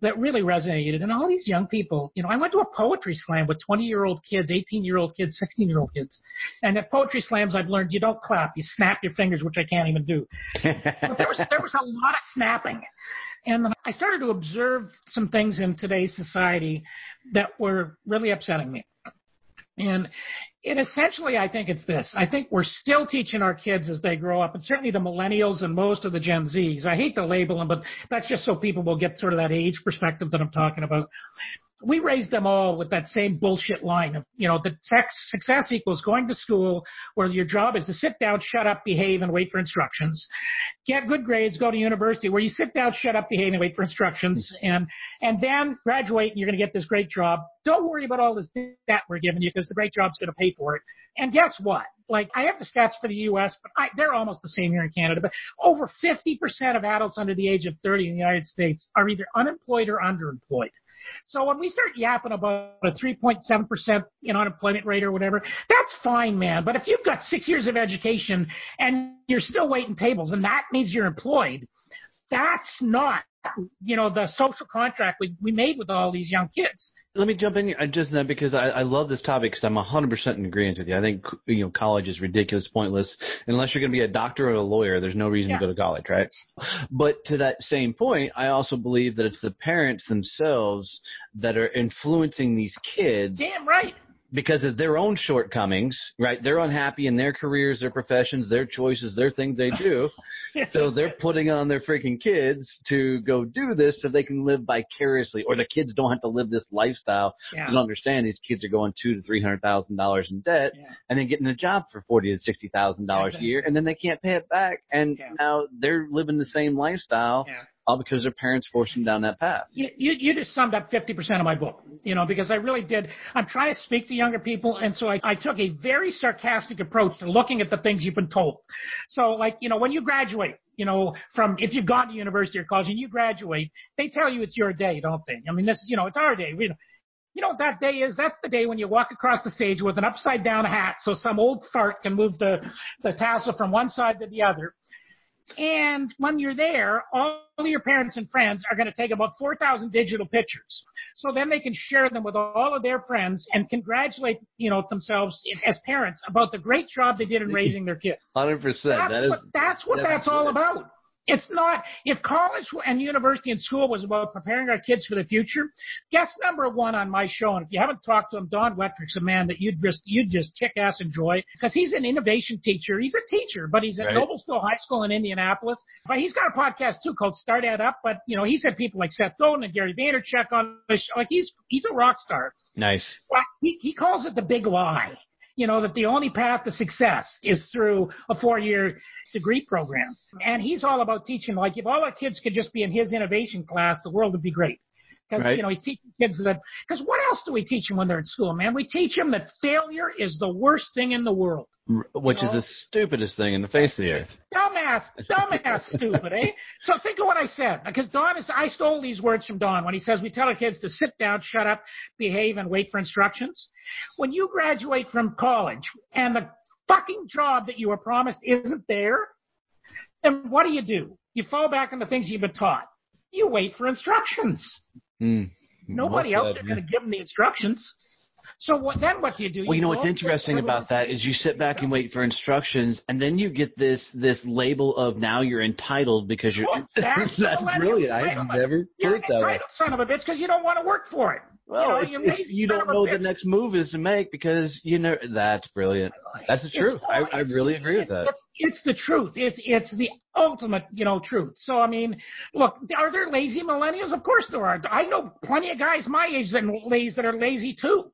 that really resonated. And all these young people, you know, I went to a poetry slam with 20 year old kids, 18 year old kids, 16 year old kids. And at poetry slams, I've learned you don't clap, you snap your fingers, which I can't even do. but there was there was a lot of snapping. And I started to observe some things in today's society that were really upsetting me. And it essentially, I think it's this. I think we're still teaching our kids as they grow up, and certainly the millennials and most of the Gen Zs. I hate to label them, but that's just so people will get sort of that age perspective that I'm talking about we raised them all with that same bullshit line of, you know, the sex, success equals going to school where your job is to sit down, shut up, behave, and wait for instructions. Get good grades, go to university where you sit down, shut up, behave, and wait for instructions, mm-hmm. and and then graduate and you're going to get this great job. Don't worry about all this debt we're giving you because the great job's going to pay for it. And guess what? Like I have the stats for the U.S., but I, they're almost the same here in Canada. But over 50% of adults under the age of 30 in the United States are either unemployed or underemployed. So when we start yapping about a 3.7% you know, unemployment rate or whatever, that's fine, man. But if you've got six years of education and you're still waiting tables and that means you're employed, that's not you know the social contract we we made with all these young kids. Let me jump in here uh, just then because I, I love this topic because I'm 100% in agreement with you. I think you know college is ridiculous, pointless. Unless you're going to be a doctor or a lawyer, there's no reason yeah. to go to college, right? But to that same point, I also believe that it's the parents themselves that are influencing these kids. Damn right because of their own shortcomings, right? They're unhappy in their careers, their professions, their choices, their things they do. so they're putting on their freaking kids to go do this so they can live vicariously, or the kids don't have to live this lifestyle. Yeah. don't understand these kids are going two to three hundred thousand dollars in debt, yeah. and then getting a job for forty to sixty thousand dollars a year, and then they can't pay it back, and yeah. now they're living the same lifestyle all because their parents forced them down that path. You, you, you just summed up 50% of my book, you know, because I really did. I'm trying to speak to younger people, and so I, I took a very sarcastic approach to looking at the things you've been told. So, like, you know, when you graduate, you know, from if you've gone to university or college and you graduate, they tell you it's your day, don't they? I mean, this, you know, it's our day. We, you know what that day is? That's the day when you walk across the stage with an upside down hat so some old fart can move the, the tassel from one side to the other. And when you're there, all your parents and friends are going to take about 4,000 digital pictures. So then they can share them with all of their friends and congratulate, you know, themselves as parents about the great job they did in raising their kids. 100%. That's that is, what, that's what that's, that's all about. It's not, if college and university and school was about preparing our kids for the future, guest number one on my show, and if you haven't talked to him, Don Wettrick's a man that you'd just, you'd just kick ass enjoy because he's an innovation teacher. He's a teacher, but he's at right. Noblesville High School in Indianapolis. But he's got a podcast too called StartEdUp, but you know, he's had people like Seth Godin and Gary Vaynerchuk on the show. Like he's, he's a rock star. Nice. Well, he, he calls it the big lie you know, that the only path to success is through a four year degree program. And he's all about teaching, like, if all our kids could just be in his innovation class, the world would be great. Because, right. you know, he's teaching kids that, because what else do we teach them when they're in school, man? We teach them that failure is the worst thing in the world. Which you know? is the stupidest thing in the face of the earth. Dumbass dumbass, stupid, eh? So think of what I said, because Don is. I stole these words from Don when he says we tell our kids to sit down, shut up, behave, and wait for instructions. When you graduate from college and the fucking job that you were promised isn't there, then what do you do? You fall back on the things you've been taught. You wait for instructions. Mm, Nobody out there going to give them the instructions. So what, then what do you do? Well, you, know what's interesting about that is you sit back and wait for instructions, and then you get this this label of now you're entitled because you're. Well, that's that's brilliant. I've never heard that. entitled son of a bitch because you don't want to work for it. Well, you know, it's, you it's, you don't know the next move is to make because you know that's brilliant. That's the truth. I, I really agree with that. It's, it's the truth. It's it's the ultimate, you know, truth. So I mean, look, are there lazy millennials? Of course there are. I know plenty of guys my age that lazy that are lazy too.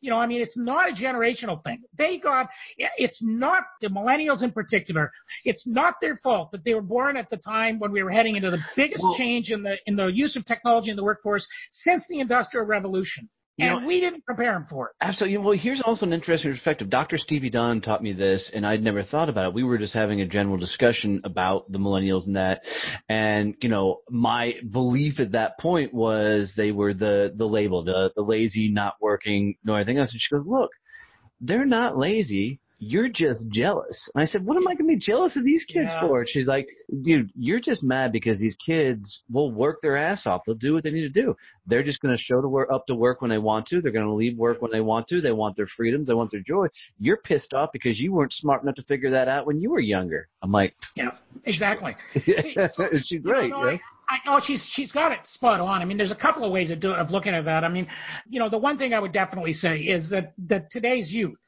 You know, I mean, it's not a generational thing. They got, it's not the millennials in particular. It's not their fault that they were born at the time when we were heading into the biggest Well- change in the in the use of technology in the workforce since the Industrial Revolution, and know- we didn't prepare them for it. Absolutely. Well, here's also an interesting perspective. Dr. Stevie Dunn taught me this, and I'd never thought about it. We were just having a general discussion about the millennials and that, and you know, my belief at that point was they were the the label, the the lazy, not working, no anything else. And she goes, "Look, they're not lazy." You're just jealous. And I said, what am I going to be jealous of these kids Yeah. for? And she's like, dude, you're just mad because these kids will work their ass off. They'll do what they need to do. They're just going to show to work, up to work when they want to. They're going to leave work when they want to. They want their freedoms. They want their joy. You're pissed off because you weren't smart enough to figure that out when you were younger. I'm like, Yeah, exactly. she's great. You know, yeah? I, I know she's she's got it spot on. I mean, there's a couple of ways of, do, of looking at that. I mean, you know, the one thing I would definitely say is that that today's youth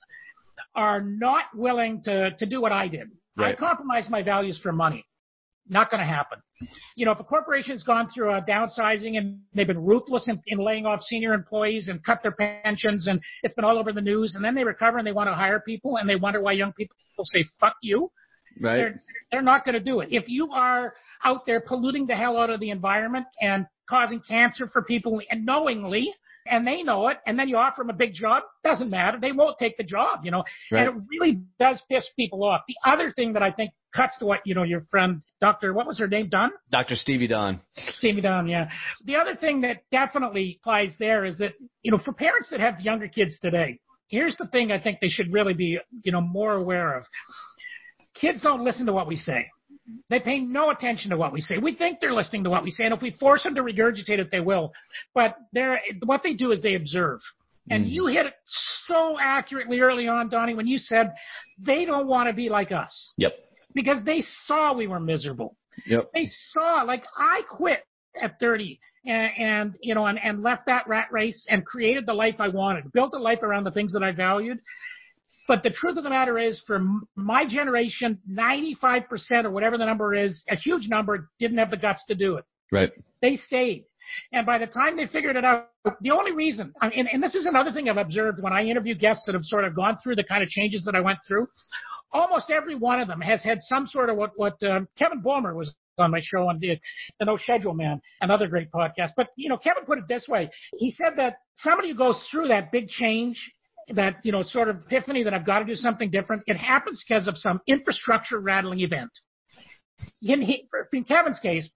are not willing to to do what I did. I compromised my values for money. Not going to happen. You know, if a corporation's gone through a downsizing and they've been ruthless in, in laying off senior employees and cut their pensions and it's been all over the news and then they recover and they want to hire people and they wonder why young people will say fuck you Right. they're, they're not going to do it. If you are out there polluting the hell out of the environment and causing cancer for people and knowingly, and they know it, and then you offer them a big job, doesn't matter. They won't take the job, you know. Right. And it really does piss people off. The other thing that I think cuts to what, you know, your friend, Dr. What was her name? Dunn? Dr. Stevie Don. Stevie Dunn, yeah. The other thing that definitely applies there is that, you know, for parents that have younger kids today, here's the thing I think they should really be, you know, more aware of. Kids don't listen to what we say. They pay no attention to what we say. We think they're listening to what we say, and if we force them to regurgitate it, they will. But they're, what they do is they observe. And Mm. you hit it so accurately early on, Donnie, when you said they don't want to be like us Yep. because they saw we were miserable Yep. they saw like I quit at 30 and, and you know and, and left that rat race and created the life I wanted, built a life around the things that I valued. But the truth of the matter is, for my generation, 95% or whatever the number is, a huge number didn't have the guts to do it. Right. They stayed. And by the time they figured it out, the only reason, I mean, and, and this is another thing I've observed when I interview guests that have sort of gone through the kind of changes that I went through, almost every one of them has had some sort of what, what um, Kevin Bulmer was on my show on the, the No Schedule Man, another great podcast. But, you know, Kevin put it this way. He said that somebody who goes through that big change, that, you know, sort of epiphany that I've got to do something different, it happens because of some infrastructure rattling event. In, he, in Kevin's case,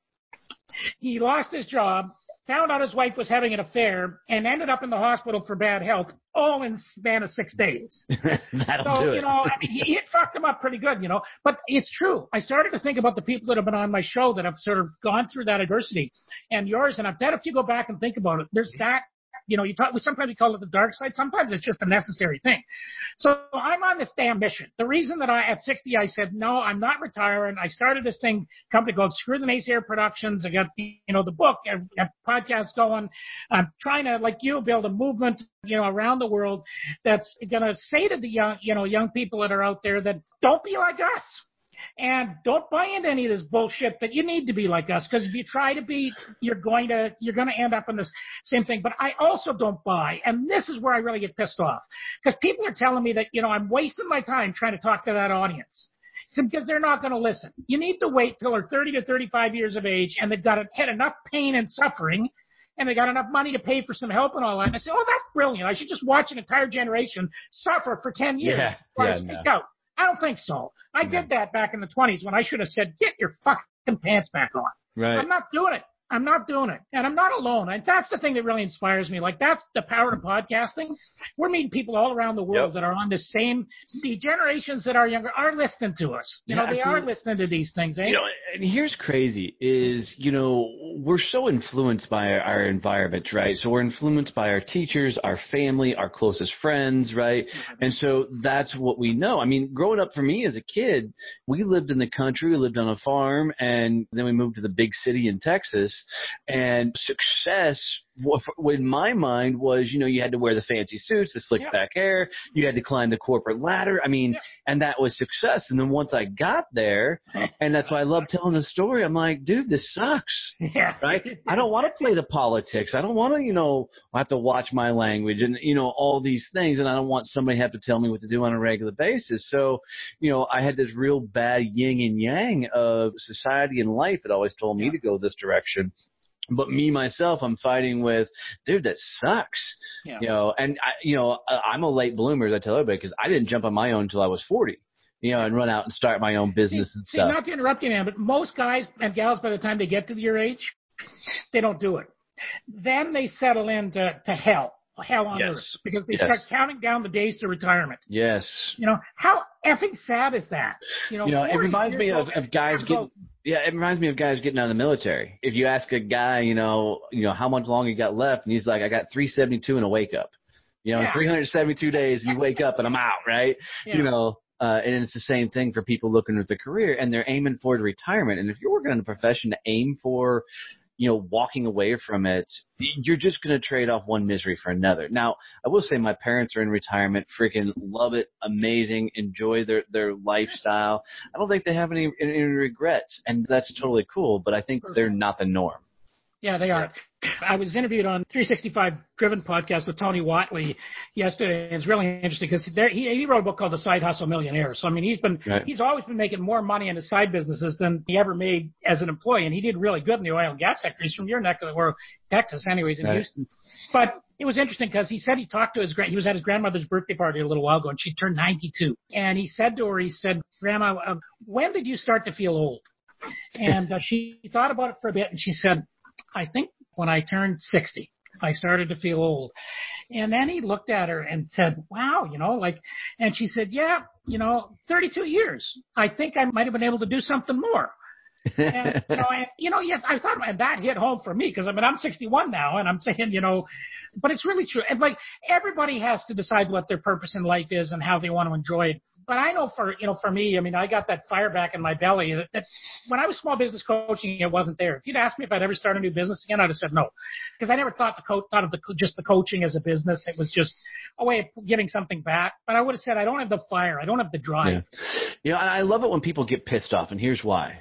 he lost his job, found out his wife was having an affair, and ended up in the hospital for bad health, all in the span of six days. That'll So, do it. you know, I mean, he- it fucked him up pretty good, you know. But it's true. I started to think about the people that have been on my show that have sort of gone through that adversity, and yours. And I bet if you go back and think about it, there's that. You know, you talk. We sometimes we call it the dark side. Sometimes it's just a necessary thing. So I'm on this damn mission. The reason that I at 60 I said no, I'm not retiring. I started this thing company called Screw the Naysayer Productions. I got the, you know the book, I've got podcasts going. I'm trying to like you build a movement, you know, around the world that's going to say to the young, you know, young people that are out there that don't be like us. And don't buy into any of this bullshit that you need to be like us. Because if you try to be, you're going to you're going to end up in this same thing. But I also don't buy, and this is where I really get pissed off, because people are telling me that you know I'm wasting my time trying to talk to that audience. So because they're not going to listen. You need to wait till they're 30 to 35 years of age and they've got had enough pain and suffering and they got enough money to pay for some help and all that. And I say, oh, that's brilliant. I should just watch an entire generation suffer for 10 years Yeah, before I speak no. out. I don't think so. I did that back in the 20s when I should have said, get your fucking pants back on. Right. I'm not doing it. I'm not doing it. And I'm not alone. And that's the thing that really inspires me. Like that's the power of podcasting. We're meeting people all around the world Yep. that are on the same, the generations that are younger are listening to us. You Yeah, know, they absolutely. are listening to these things. Eh? You know, and here's crazy is, you know, we're so influenced by our, our environment, right? So we're influenced by our teachers, our family, our closest friends, right? And so that's what we know. I mean, growing up for me as a kid, we lived in the country, we lived on a farm, and then we moved to the big city in Texas. And success, w- in my mind, was, you know, you had to wear the fancy suits, the slick Yeah. back hair, you had to climb the corporate ladder. I mean, Yeah. and that was success. And then once I got there, and that's why I love telling the story. I'm like, dude, this sucks, yeah. right? I don't want to play the politics. I don't want to, you know, have to watch my language and you know all these things, and I don't want somebody to have to tell me what to do on a regular basis. So, you know, I had this real bad yin and yang of society and life that always told me Yeah. to go this direction. But me myself, I'm fighting with, dude, that sucks. Yeah. You know, and I, you know, I- I'm a late bloomer, as I tell everybody, because I didn't jump on my own until I was 40. You know, and run out and start my own business and See, stuff. not to interrupt you, man, but most guys and gals, by the time they get to your age, they don't do it. Then they settle into to hell, hell on Yes. earth, because they Yes. start counting down the days to retirement. yes. You know, how effing sad is that? You know, You know, it 40 reminds me of, of guys getting. Yeah, it reminds me of guys getting out of the military. If you ask a guy, you know, you know how much longer you got left, and he's like, I got 372 and a wake up. You know, in Yeah. 372 days, you wake up and I'm out, right? Yeah. You know, uh, and it's the same thing for people looking at the career and they're aiming for retirement. And if you're working in a profession to aim for, you know, walking away from it, you're just going to trade off one misery for another. Now, I will say my parents are in retirement, freaking love it, amazing, enjoy their their lifestyle. I don't think they have any any regrets, and that's totally cool. But I think they're mm-hmm. not the norm. Yeah, they are. I was interviewed on 365 Driven podcast with Tony Whatley yesterday. and It's really interesting because he he wrote a book called The Side Hustle Millionaire. So I mean, he's been Right. he's always been making more money in his side businesses than he ever made as an employee, and he did really good in the oil and gas sector. He's from your neck of the world, Texas, anyways, in Right. Houston. But it was interesting because he said he talked to his grand. He was at his grandmother's birthday party a little while ago, and she turned 92. And he said to her, he said, "Grandma, uh, when did you start to feel old?" And uh, she thought about it for a bit, and she said, I think when I turned 60, I started to feel old. And then he looked at her and said, wow, you know, like, and she said, yeah, you know, 32 years. I think I might have been able to do something more. And, you know, and, you know, yes, I thought and that hit home for me because I mean, I'm 61 now and I'm saying, you know, but it's really true. And like everybody has to decide what their purpose in life is and how they want to enjoy it. But I know for, you know, for me, I mean, I got that fire back in my belly that, that when I was small business coaching, it wasn't there. If you'd asked me if I'd ever start a new business again, I'd have said no, because I never thought the co- thought of the just the coaching as a business. It was just a way of giving something back. But I would have said I don't have the fire, I don't have the drive. Yeah. You know, I love it when people get pissed off, and here's why.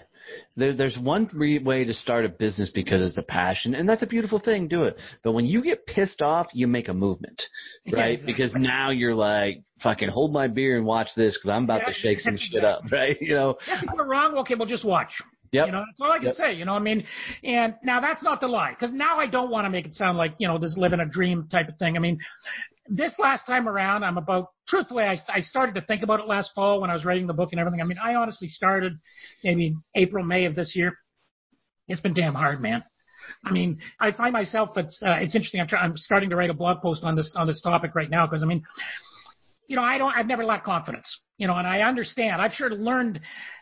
There, there's one way to start a business because it's a passion, and that's a beautiful thing. Do it. But when you get pissed off, you make a movement, Yeah, right? exactly. Because now you're like, fucking hold my beer and watch this because I'm about Yeah, to shake some shit up, right? You know. If we're wrong, okay, well, just watch. Yep. You know, that's all I can Yep. say. You know, I mean, and now that's not the lie, because now I don't want to make it sound like you know this living a dream type of thing. I mean, this last time around, I'm about truthfully, I, I started to think about it last fall when I was writing the book and everything. I mean, I honestly started maybe April, May of this year. It's been damn hard, man. I mean, I find myself it's uh, it's interesting. I'm, try, I'm starting to write a blog post on this on this topic right now because I mean, you know, I don't, I've never lacked confidence, you know, and I understand. I've sure learned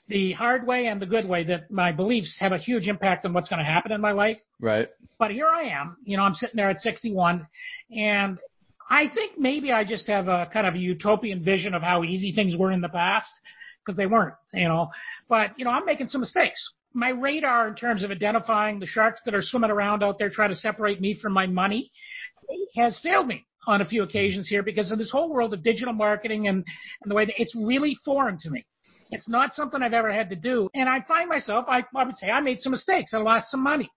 the hard way and the good way that my beliefs have a huge impact on what's going to happen in my life. Right. But here I am, you know, I'm sitting there at 61 and I think maybe I just have a kind of a utopian vision of how easy things were in the past because they weren't, you know, but you know, I'm making some mistakes. My radar in terms of identifying the sharks that are swimming around out there trying to separate me from my money has failed me on a few occasions here because of this whole world of digital marketing and, and the way that it's really foreign to me. It's not something I've ever had to do. And I find myself, I, I would say I made some mistakes. I lost some money.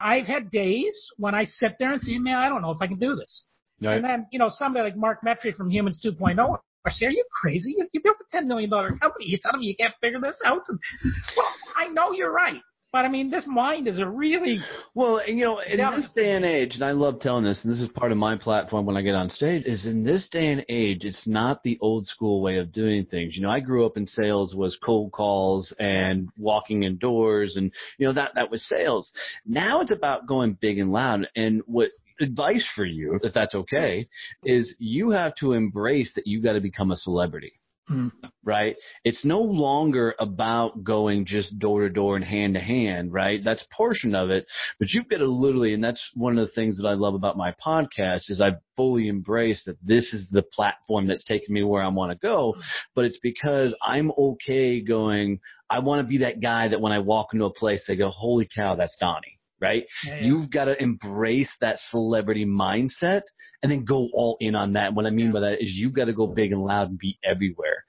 I've had days when I sit there and say, man, I don't know if I can do this. Right. And then, you know, somebody like Mark Metry from Humans 2.0, I say, are you crazy? You, you built a $10 million company. You telling me you can't figure this out? Well, I know you're right. But I mean, this mind is a really well, you know, in this day and age, and I love telling this, and this is part of my platform when I get on stage, is in this day and age, it's not the old school way of doing things. You know, I grew up in sales was cold calls and walking indoors, and you know that that was sales. Now it's about going big and loud, and what advice for you, if that's okay, is you have to embrace that you got to become a celebrity. Mm. Right? It's no longer about going just door to door and hand to hand, right? That's portion of it, but you've got to literally, and that's one of the things that I love about my podcast is I fully embrace that this is the platform that's taking me where I want to go, but it's because I'm okay going, I want to be that guy that when I walk into a place, they go, holy cow, that's Donnie right? Yeah, yeah. You've got to embrace that celebrity mindset and then go all in on that. And What I mean yeah. by that is you've got to go big and loud and be everywhere.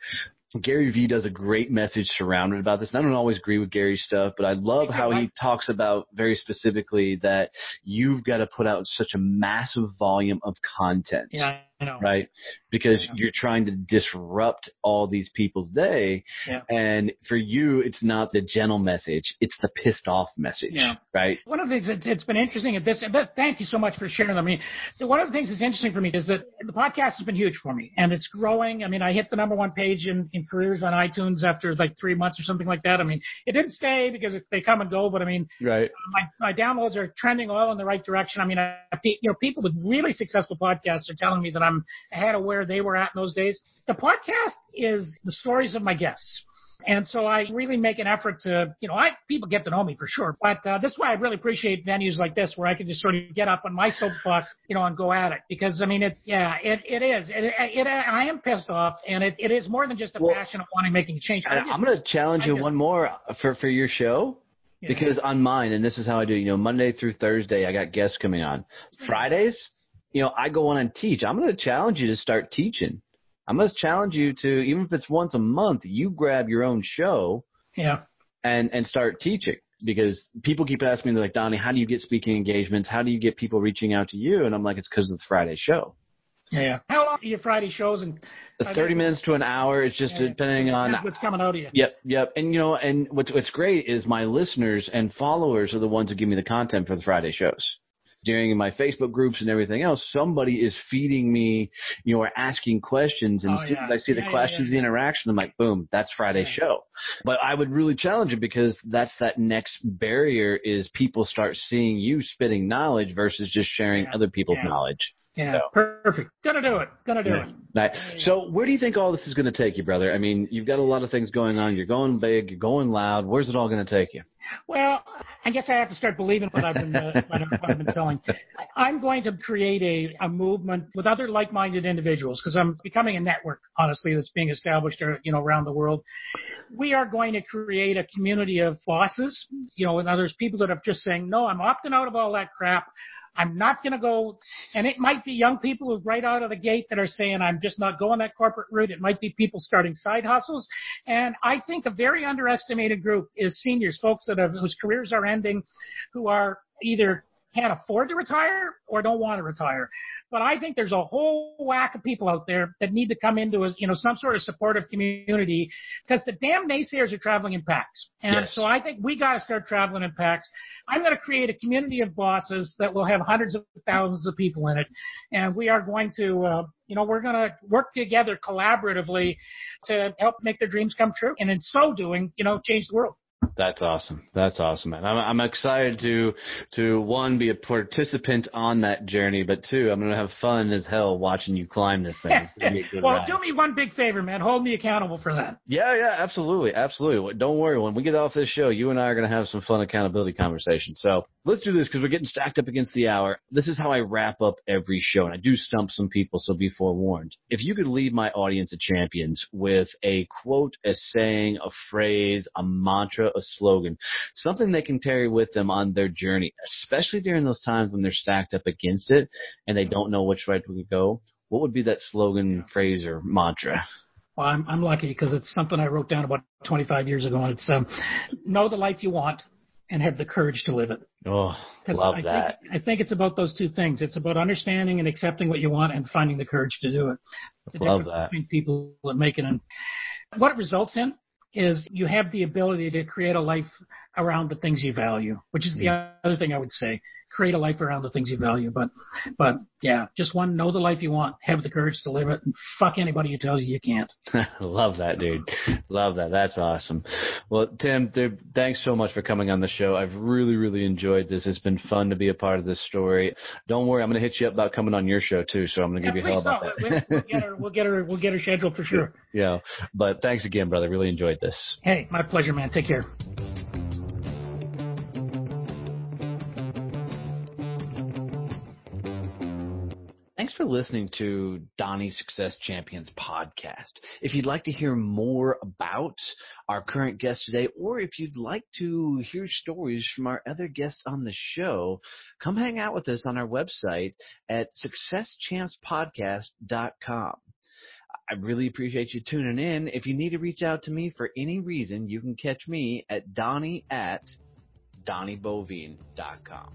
Gary Vee does a great message surrounded about this. And I don't always agree with Gary's stuff, but I love how he talks about very specifically that you've got to put out such a massive volume of content. Yeah. Right? Because you're trying to disrupt all these people's day. Yeah. And for you, it's not the gentle message, it's the pissed off message. Yeah. Right? One of the things that's it's been interesting at this, thank you so much for sharing. I mean, one of the things that's interesting for me is that the podcast has been huge for me and it's growing. I mean, I hit the number one page in, in careers on iTunes after like three months or something like that. I mean, it didn't stay because they come and go, but I mean, right. Uh, my, my downloads are trending all in the right direction. I mean, I, you know, people with really successful podcasts are telling me that I'm ahead of where they were at in those days. The podcast is the stories of my guests. And so I really make an effort to, you know, I people get to know me for sure, but uh, this is why I really appreciate venues like this where I can just sort of get up on my soapbox, you know, and go at it because I mean, it, yeah, it, it is, it, it, I am pissed off, and it, it is more than just a well, passion of wanting making a change. I am going to challenge I you just, one more for for your show. Yeah. Because on mine, and this is how I do, you know, Monday through Thursday, I got guests coming on. Fridays, you know, I go on and teach. I'm going to challenge you to start teaching. Going to challenge you to, even if it's once a month, you grab your own show. Yeah. And, and start teaching because people keep asking me, they're like, Donnie, how do you get speaking engagements? How do you get people reaching out to you? And I'm like, it's because of the Friday show. Yeah, yeah. How long are your Friday shows? And the thirty minutes to an hour. It's just yeah, depending on what's coming out of you. Yep, yep. And you know, and what's what's great is my listeners and followers are the ones who give me the content for the Friday shows during my Facebook groups and everything else, somebody is feeding me, you know, or asking questions. And oh, as soon yeah. as I see the yeah, questions, yeah, the interaction, I'm like, boom, that's Friday's show. But I would really challenge it because that's that next barrier is people start seeing you spitting knowledge versus just sharing other people's knowledge. Yeah, so. perfect. Gonna do it. Gonna do it. Right. So where do you think all this is going to take you, brother? I mean, you've got a lot of things going on. You're going big. You're going loud. Where's it all going to take you? Well, I guess I have to start believing what I've been uh, what, I've, been selling. I'm going to create a, a movement with other like-minded individuals because I'm becoming a network, honestly, that's being established, uh, you know, around the world. We are going to create a community of bosses, you know, and others, people that are just saying, no, I'm opting out of all that crap. I'm not going to go, and it might be young people who right out of the gate that are saying, I'm just not going that corporate route. It might be people starting side hustles. And I think a very underestimated group is seniors, folks that have, whose careers are ending, who are either can't afford to retire or don't want to retire. But I think there's a whole whack of people out there that need to come into a, you know, some sort of supportive community because the damn naysayers are traveling in packs. And yes. so I think we got to start traveling in packs. I'm going to create a community of bosses that will have hundreds of thousands of people in it. And we are going to, uh, you know, we're going to work together collaboratively to help make their dreams come true. And in so doing, you know, change the world. That's awesome. That's awesome, man. I'm, I'm excited to to one be a participant on that journey, but two, I'm gonna have fun as hell watching you climb this thing. well, ride. do me one big favor, man. Hold me accountable for that. Yeah, yeah, absolutely, absolutely. Don't worry. When we get off this show, you and I are gonna have some fun accountability conversations. So let's do this because we're getting stacked up against the hour. This is how I wrap up every show, and I do stump some people, so be forewarned. If you could leave my audience of champions with a quote, a saying, a phrase, a mantra, a slogan, something they can carry with them on their journey, especially during those times when they're stacked up against it and they don't know which way to go. What would be that slogan, phrase, or mantra? Well, I'm, I'm lucky because it's something I wrote down about 25 years ago, and it's um, know the life you want and have the courage to live it. Oh, love I that. Think, I think it's about those two things. It's about understanding and accepting what you want and finding the courage to do it. The love that. Between people that make it and what it results in is you have the ability to create a life around the things you value, which is the mm. other thing I would say create a life around the things you value. But, but yeah, just one, know the life you want, have the courage to live it, and fuck anybody who tells you you can't. Love that, dude. Love that. That's awesome. Well, Tim, dude, thanks so much for coming on the show. I've really, really enjoyed this. It's been fun to be a part of this story. Don't worry, I'm going to hit you up about coming on your show too. So I'm going to yeah, give you hell about that. We'll, get her. We'll get her. We'll get her scheduled for sure. Yeah. But thanks again, brother. Really enjoyed this. Hey, my pleasure, man. Take care. Thanks for listening to Donnie Success Champions podcast. If you'd like to hear more about our current guest today, or if you'd like to hear stories from our other guests on the show, come hang out with us on our website at successchampspodcast.com. I really appreciate you tuning in. If you need to reach out to me for any reason, you can catch me at Donnie at DonnieBoivin.com.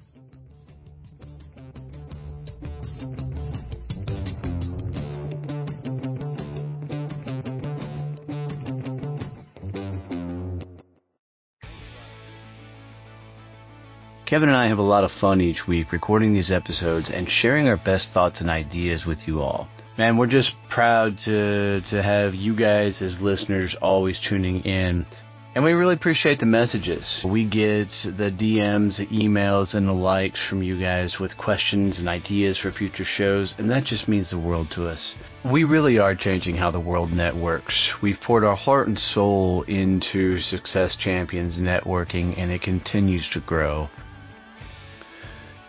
Kevin and I have a lot of fun each week recording these episodes and sharing our best thoughts and ideas with you all. Man, we're just proud to to have you guys as listeners always tuning in. And we really appreciate the messages. We get the DMs, the emails, and the likes from you guys with questions and ideas for future shows, and that just means the world to us. We really are changing how the world networks. We've poured our heart and soul into Success Champions networking, and it continues to grow.